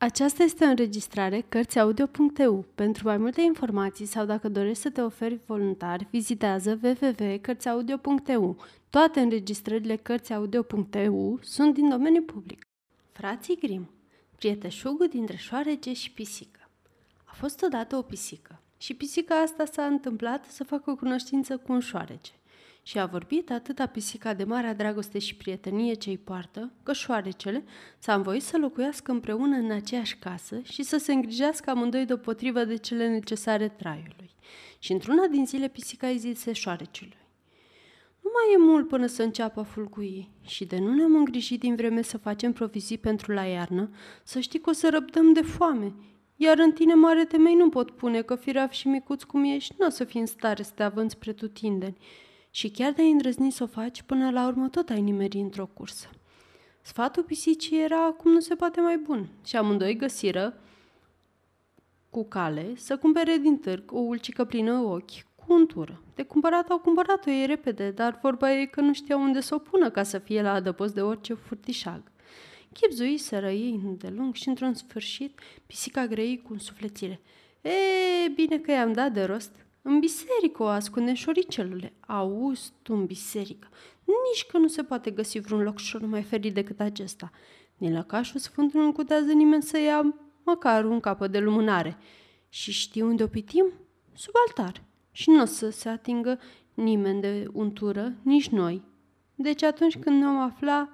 Aceasta este o înregistrare Cărțiaudio.eu. Pentru mai multe informații sau dacă dorești să te oferi voluntar, vizitează www.cărțiaudio.eu. Toate înregistrările Cărțiaudio.eu sunt din domeniu public. Frații Grim Prieteșugul dintre șoarece și pisică A fost odată o pisică și pisica asta s-a întâmplat să facă cunoștință cu un șoarece și a vorbit atâta pisica de marea dragoste și prietenie ce îi poartă, că șoarecele s-a învoit să locuiască împreună în aceeași casă și să se îngrijească amândoi deopotrivă de cele necesare traiului. Și într-una din zile pisica îi zise șoarecelui. Nu mai e mult până să înceapă fulcui și de nu ne-am îngrijit din vreme să facem provizii pentru la iarnă, să știi că o să răbdăm de foame, iar în tine mare temei nu pot pune că firav și micuț cum ești, nu o să fii în stare să te avânți pretutindeni și chiar de-ai îndrăzni să o faci, până la urmă tot ai nimeri într-o cursă. Sfatul pisicii era cum nu se poate mai bun și amândoi găsiră cu cale să cumpere din târg o ulcică plină ochi cu untură. De cumpărat au cumpărat-o ei repede, dar vorba e că nu știau unde să o pună ca să fie la adăpost de orice furtișag. Chipzuiseră ei îndelung și într-un sfârșit pisica grei cu un sufletire. E, bine că i-am dat de rost. În biserică o ascunde șoricelule. Auzi tu în biserică. Nici că nu se poate găsi vreun locșor mai ferit decât acesta. Din lăcașul sfântului nu cutează nimeni să ia măcar un capăt de lumânare. Și știi unde o pitim? Sub altar. Și nu o să se atingă nimeni de untură, nici noi. Deci atunci când ne-om afla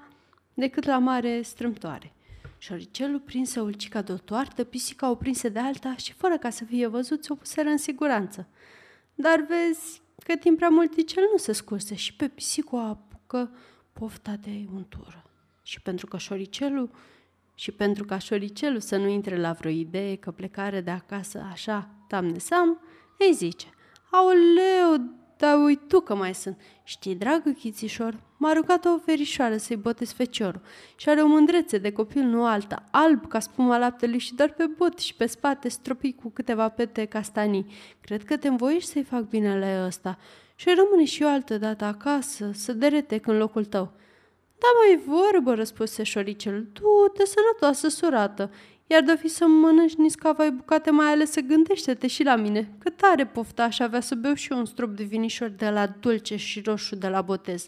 decât la mare strâmtoare. Șoricelul prinse ulcica de o toartă, pisica o prinse de alta și, fără ca să fie văzut, o puseră în siguranță. Dar vezi că timp prea multicel nu se scurse și pe pisicu apucă pofta de untură. Și pentru că șoricelul și pentru ca șoricelul să nu intre la vreo idee că plecare de acasă așa, tam de sam, îi zice, Aoleu, dar uit tu că mai sunt. Știi, dragă chițișor, m-a rugat o verișoară să-i botez feciorul și are o mândrețe de copil, nu alta, alb ca spuma laptelui și doar pe bot și pe spate stropit cu câteva pete castanii. Cred că te învoiești să-i fac binele ăsta și rămâne și eu altă dată acasă, să deretec în locul tău. Da, mai vorbă, răspuse șoricel, du-te sănătoasă, surată, iar de fi să mănânci niscavai bucate mai ales, gândește-te și la mine, că tare pofta aș avea să beau și eu un strop de vinișor de la dulce și roșu de la botez.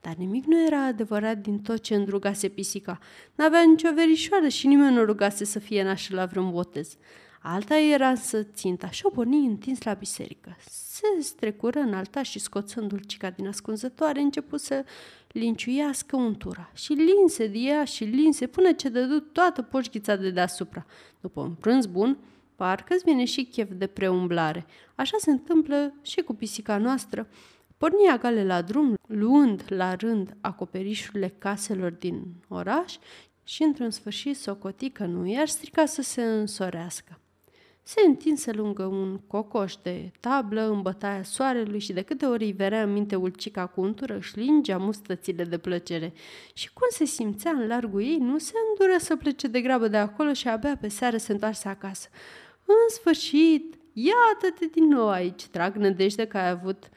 Dar nimic nu era adevărat din tot ce îndrugase pisica. N-avea nicio verișoară și nimeni nu rugase să fie nașă la vreun botez. Alta era să ținta și o porni întins la biserică. Se strecură în alta și scoțând dulcica din ascunzătoare, începu să linciuiască untura. Și linse de ea și linse până ce dădu toată poșghița de deasupra. După un prânz bun, parcă-ți vine și chef de preumblare. Așa se întâmplă și cu pisica noastră. Pornia gale la drum, luând la rând acoperișurile caselor din oraș și într-un sfârșit socoti că nu i-ar strica să se însorească. Se întinse lângă un cocoș de tablă în bătaia soarelui și de câte ori îi verea în minte ulcica cu untură, își lingea mustățile de plăcere. Și cum se simțea în largul ei, nu se îndură să plece de grabă de acolo și abia pe seară se întoarse acasă. În sfârșit, iată-te din nou aici, trag nădejde că ai avut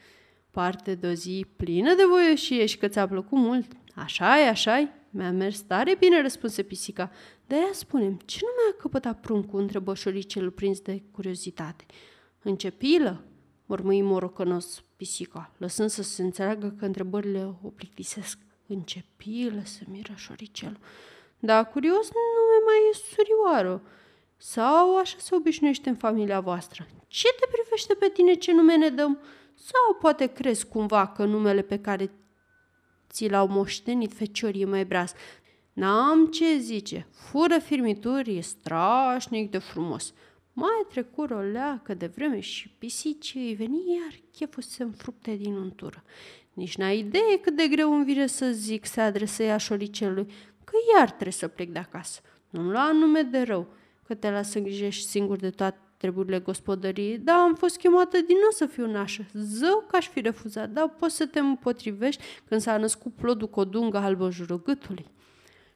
parte de o zi plină de voioșie și că ți-a plăcut mult. așa e, așa e. Mi-a mers tare bine, răspunse pisica. De aia spunem, ce nu mi-a căpătat pruncul? întrebă șoricelul prins de curiozitate. În ce pilă? mormâi morocănos pisica, lăsând să se înțeleagă că întrebările o plictisesc. În ce pilă se miră șoricel. Da, curios nu mai e surioară. Sau așa se obișnuiește în familia voastră. Ce te privește pe tine ce nume ne dăm? Sau poate crezi cumva că numele pe care ți l-au moștenit feciorii mai braz. N-am ce zice, fură firmituri, e strașnic de frumos. Mai trecură o leacă de vreme și pisicii îi veni iar cheful să se înfrupte din untură. Nici n-ai idee cât de greu îmi vine să zic, se adresă ea șoricelui, că iar trebuie să plec de acasă. Nu-mi lua nume de rău, că te las să îngrijești singur de toate treburile gospodăriei, dar am fost chemată din nou să fiu nașă. Zău că aș fi refuzat, dar poți să te împotrivești când s-a născut plodul cu o dungă albă în jurul gâtului.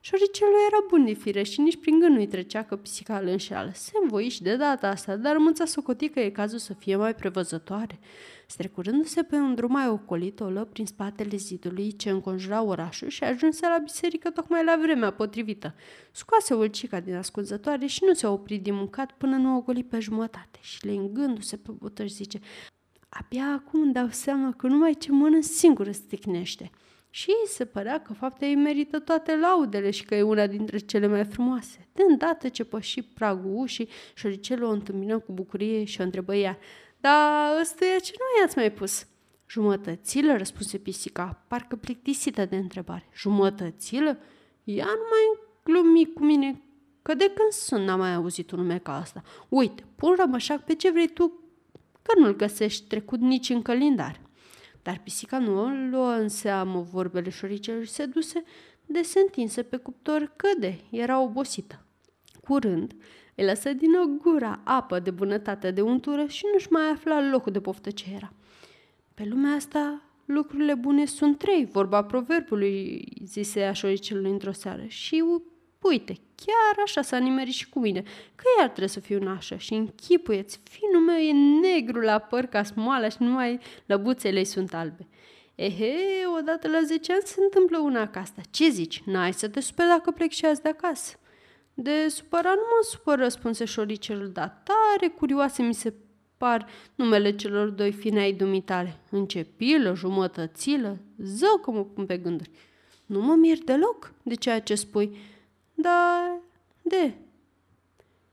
Șoricelul era bun de fire și nici prin gând nu-i trecea că pisica îl înșeală. Se învoi și de data asta, dar mânța socotii că e cazul să fie mai prevăzătoare. Strecurându-se pe un drum mai ocolit, o lă prin spatele zidului ce înconjura orașul și ajunse la biserică tocmai la vremea potrivită. Scoase ulcica din ascunzătoare și nu se opri din mâncat până nu o goli pe jumătate și lingându-se pe butăși zice Abia acum îmi dau seama că numai ce mănânc singură sticnește. Și ei se părea că fapta ei merită toate laudele și că e una dintre cele mai frumoase. De îndată ce păși pragul ușii, șoricelul o întâmpină cu bucurie și o întrebă ea, Dar ăsta e ce nu i-ați mai pus?" Jumătățilă, răspunse pisica, parcă plictisită de întrebare. Jumătățilă? Ea nu mai glumi cu mine, că de când sunt n-am mai auzit un nume ca asta. Uite, pun rămășac pe ce vrei tu, că nu-l găsești trecut nici în calendar. Dar pisica nu o luă în seamă vorbele șoricelor și se duse de se întinse pe cuptor căde, era obosită. Curând, îi lăsă din o gura apă de bunătate de untură și nu-și mai afla locul de poftă ce era. Pe lumea asta, lucrurile bune sunt trei, vorba proverbului, zise așoricelului într-o seară. Și uite, chiar așa s-a nimerit și cu mine, că iar trebuie să fiu nașă și închipuieți, finul meu e negru la păr ca smoala și numai lăbuțele sunt albe. Ehe, odată la 10 ani se întâmplă una ca asta. Ce zici? N-ai să te superi dacă plec și azi de acasă? De supărat nu mă supăr, răspunse șoricelul, dar tare curioase mi se par numele celor doi fine ai dumitale. Începilă, jumătățilă, zău că mă pun pe gânduri. Nu mă mir deloc de ceea ce spui, dar de.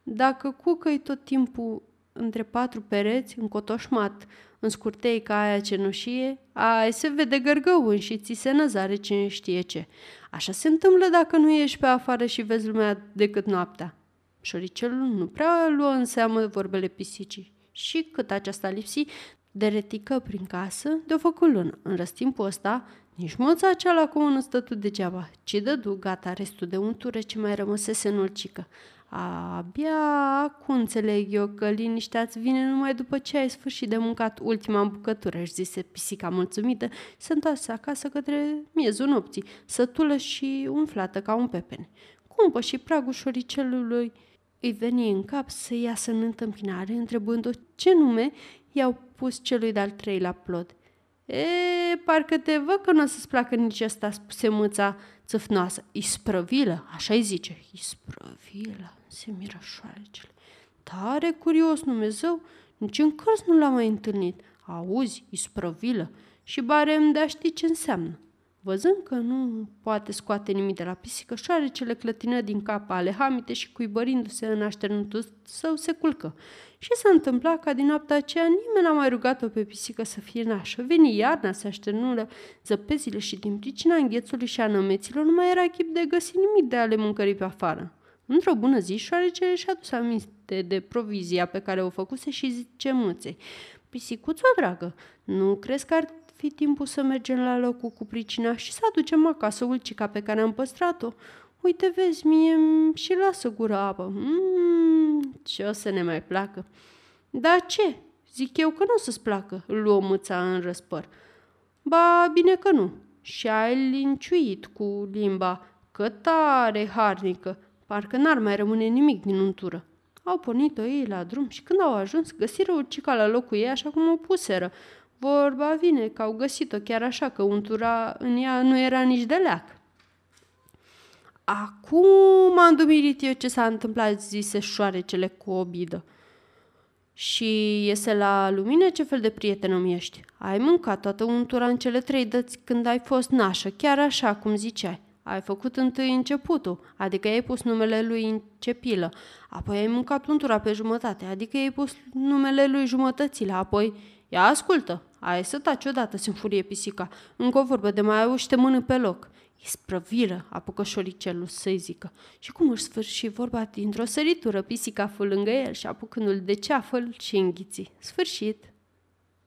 Dacă cucăi tot timpul între patru pereți, încotoșmat, în scurtei ca aia cenușie, ai se vede gărgăun și ți se năzare cine știe ce. Așa se întâmplă dacă nu ieși pe afară și vezi lumea decât noaptea. Șoricelul nu prea luă în seamă vorbele pisicii și cât aceasta lipsi, de retică prin casă, de-o făcut lună. În răstimpul ăsta, nici moța cealaltă nu stătu degeaba, ci dădu gata restul de untură ce mai rămăsese în ulcică. Abia acum înțeleg eu că liniștea îți vine numai după ce ai sfârșit de mâncat ultima bucătură, își zise pisica mulțumită, se întoarse acasă către miezul nopții, sătulă și umflată ca un pepene. Cumpă și pragul șoricelului îi veni în cap să iasă în întâmpinare, întrebându-o ce nume i-au pus celui de-al treilea plod. E, parcă te văd că nu o să-ți placă nici asta, spuse mâța țâfnoasă. Isprăvilă, așa-i zice. Isprăvilă, se miră șoarecele. Tare curios, Dumnezeu, nici în cărți nu l-am mai întâlnit. Auzi, isprăvilă, și bare îmi de ști ce înseamnă. Văzând că nu poate scoate nimic de la pisică, șoarecele clătină din cap ale hamite și cuibărindu-se în așternutul său se culcă. Și s-a întâmplat ca din noaptea aceea nimeni n-a mai rugat-o pe pisică să fie nașă. Veni iarna, se așternură zăpezile și din pricina înghețului și a nămeților nu mai era chip de găsi nimic de ale mâncării pe afară. Într-o bună zi, șoarecele și-a dus aminte de provizia pe care o făcuse și zice mâței. Pisicuțo dragă, nu crezi că ar fi timpul să mergem la locul cu pricina și să aducem acasă ulcica pe care am păstrat-o. Uite, vezi, mie și lasă gura apă. Mmm, ce o să ne mai placă. Dar ce? Zic eu că nu o să-ți placă, luă mâța în răspăr. Ba, bine că nu. Și ai linciuit cu limba, că tare harnică, parcă n-ar mai rămâne nimic din untură. Au pornit-o ei la drum și când au ajuns, găsiră urcica la locul ei așa cum o puseră. Vorba vine că au găsit-o chiar așa, că untura în ea nu era nici de leac. Acum am dumirit eu ce s-a întâmplat, zise șoarecele cu obidă. Și iese la lumină ce fel de prieten îmi ești. Ai mâncat toată untura în cele trei dăți când ai fost nașă, chiar așa cum ziceai. Ai făcut întâi începutul, adică ai pus numele lui în cepilă, apoi ai mâncat untura pe jumătate, adică ai pus numele lui jumătățile, apoi Ia ascultă, ai să taci odată, se înfurie pisica. Încă o vorbă de mai au și te mână pe loc. Isprăviră, apucă șoricelul să-i zică. Și cum își sfârși vorba dintr-o săritură, pisica fu lângă el și apucându-l de ceafă și înghiți. Sfârșit!